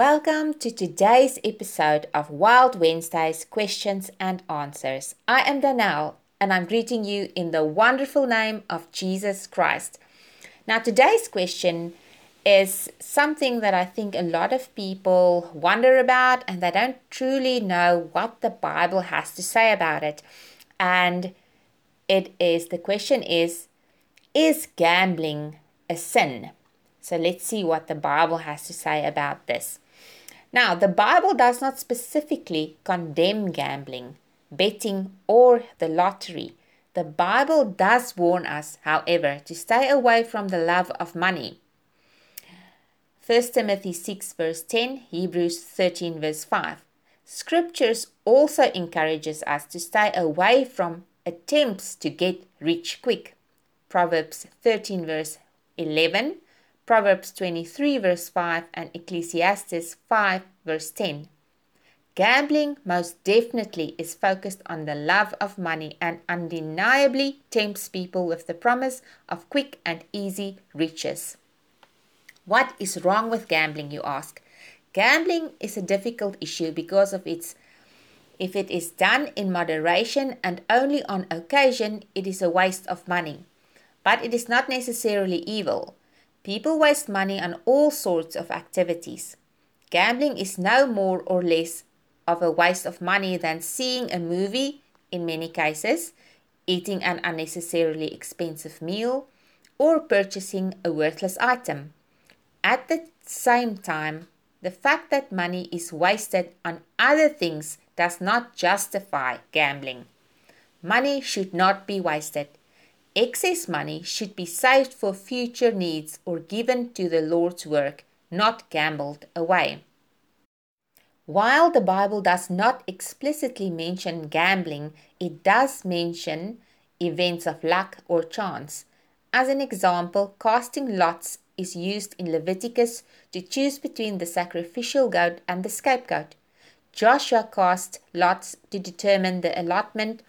Welcome to today's episode of Wild Wednesdays Questions and Answers. I am Danelle and I'm greeting you in the wonderful name of Jesus Christ. Now, today's question is something that I think a lot of people wonder about and they don't truly know what the Bible has to say about it. And it is the question is Is gambling a sin? So let's see what the Bible has to say about this. Now, the Bible does not specifically condemn gambling, betting, or the lottery. The Bible does warn us, however, to stay away from the love of money. 1 Timothy 6 verse 10, Hebrews 13 verse 5. Scriptures also encourages us to stay away from attempts to get rich quick. Proverbs 13 verse 11, Proverbs 23 verse 5 and Ecclesiastes 5 verse 10. Gambling most definitely is focused on the love of money and undeniably tempts people with the promise of quick and easy riches. What is wrong with gambling, you ask? Gambling is a difficult issue because of its if it is done in moderation and only on occasion, it is a waste of money. But it is not necessarily evil. People waste money on all sorts of activities. Gambling is no more or less of a waste of money than seeing a movie, in many cases, eating an unnecessarily expensive meal, or purchasing a worthless item. At the same time, the fact that money is wasted on other things does not justify gambling. Money should not be wasted. Excess money should be saved for future needs or given to the Lord's work, not gambled away. While the Bible does not explicitly mention gambling, it does mention events of luck or chance. As an example, casting lots is used in Leviticus to choose between the sacrificial goat and the scapegoat. Joshua cast lots to determine the allotment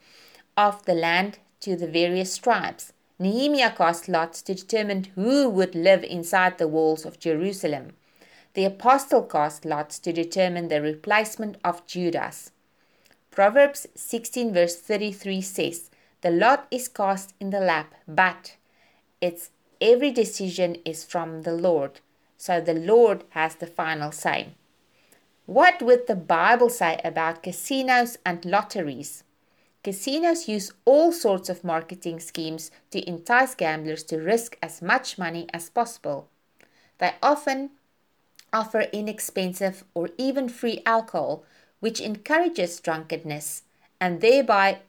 of the land to the various tribes. Nehemiah cast lots to determine who would live inside the walls of Jerusalem. The apostle cast lots to determine the replacement of Judas. Proverbs 16 verse 33 says, The lot is cast in the lap, but its every decision is from the Lord. So the Lord has the final say. What would the Bible say about casinos and lotteries? Casinos use all sorts of marketing schemes to entice gamblers to risk as much money as possible. They often offer inexpensive or even free alcohol, which encourages drunkenness and thereby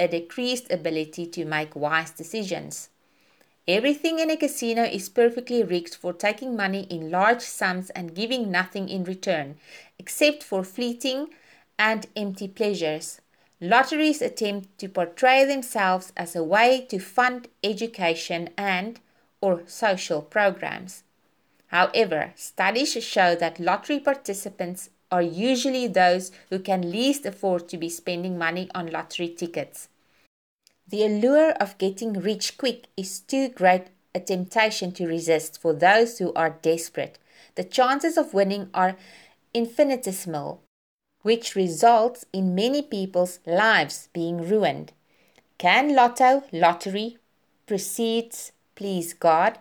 a decreased ability to make wise decisions. Everything in a casino is perfectly rigged for taking money in large sums and giving nothing in return, except for fleeting and empty pleasures. Lotteries attempt to portray themselves as a way to fund education and or social programs. However, studies show that lottery participants are usually those who can least afford to be spending money on lottery tickets. The allure of getting rich quick is too great a temptation to resist for those who are desperate. The chances of winning are infinitesimal which results in many people's lives being ruined. Can lotto, lottery, proceeds please God?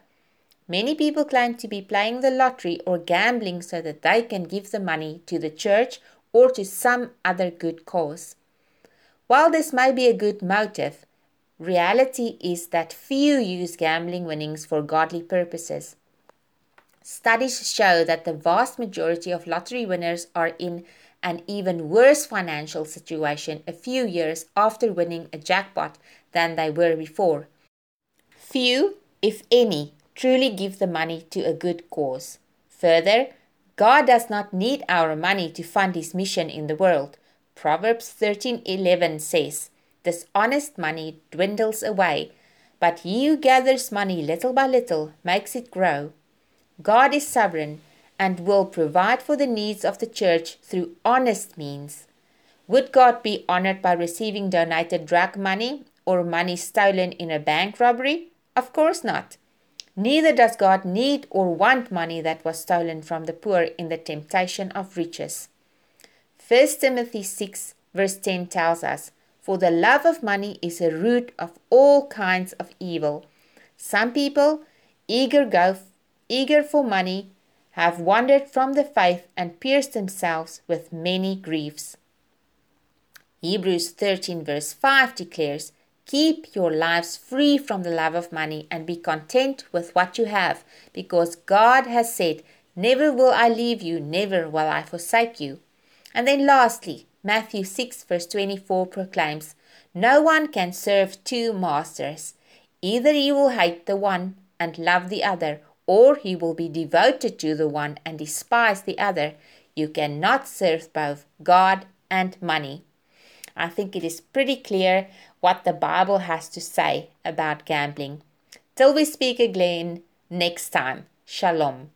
Many people claim to be playing the lottery or gambling so that they can give the money to the church or to some other good cause. While this may be a good motive, reality is that few use gambling winnings for godly purposes. Studies show that the vast majority of lottery winners are in an even worse financial situation a few years after winning a jackpot than they were before. Few, if any, truly give the money to a good cause. Further, God does not need our money to fund his mission in the world. Proverbs 13:11 says, "Dishonest money dwindles away, but he who gathers money little by little makes it grow." God is sovereign and will provide for the needs of the church through honest means. Would God be honored by receiving donated drug money or money stolen in a bank robbery? Of course not. Neither does God need or want money that was stolen from the poor in the temptation of riches. 1 Timothy 6, verse 10 tells us, For the love of money is a root of all kinds of evil. Some people, eager, go, eager for money, have wandered from the faith and pierced themselves with many griefs. Hebrews 13, verse 5 declares, Keep your lives free from the love of money and be content with what you have, because God has said, Never will I leave you, never will I forsake you. And then lastly, Matthew 6, verse 24 proclaims, No one can serve two masters. Either he will hate the one and love the other, or he will be devoted to the one and despise the other. You cannot serve both God and money. I think it is pretty clear what the Bible has to say about gambling. Till we speak again next time, Shalom.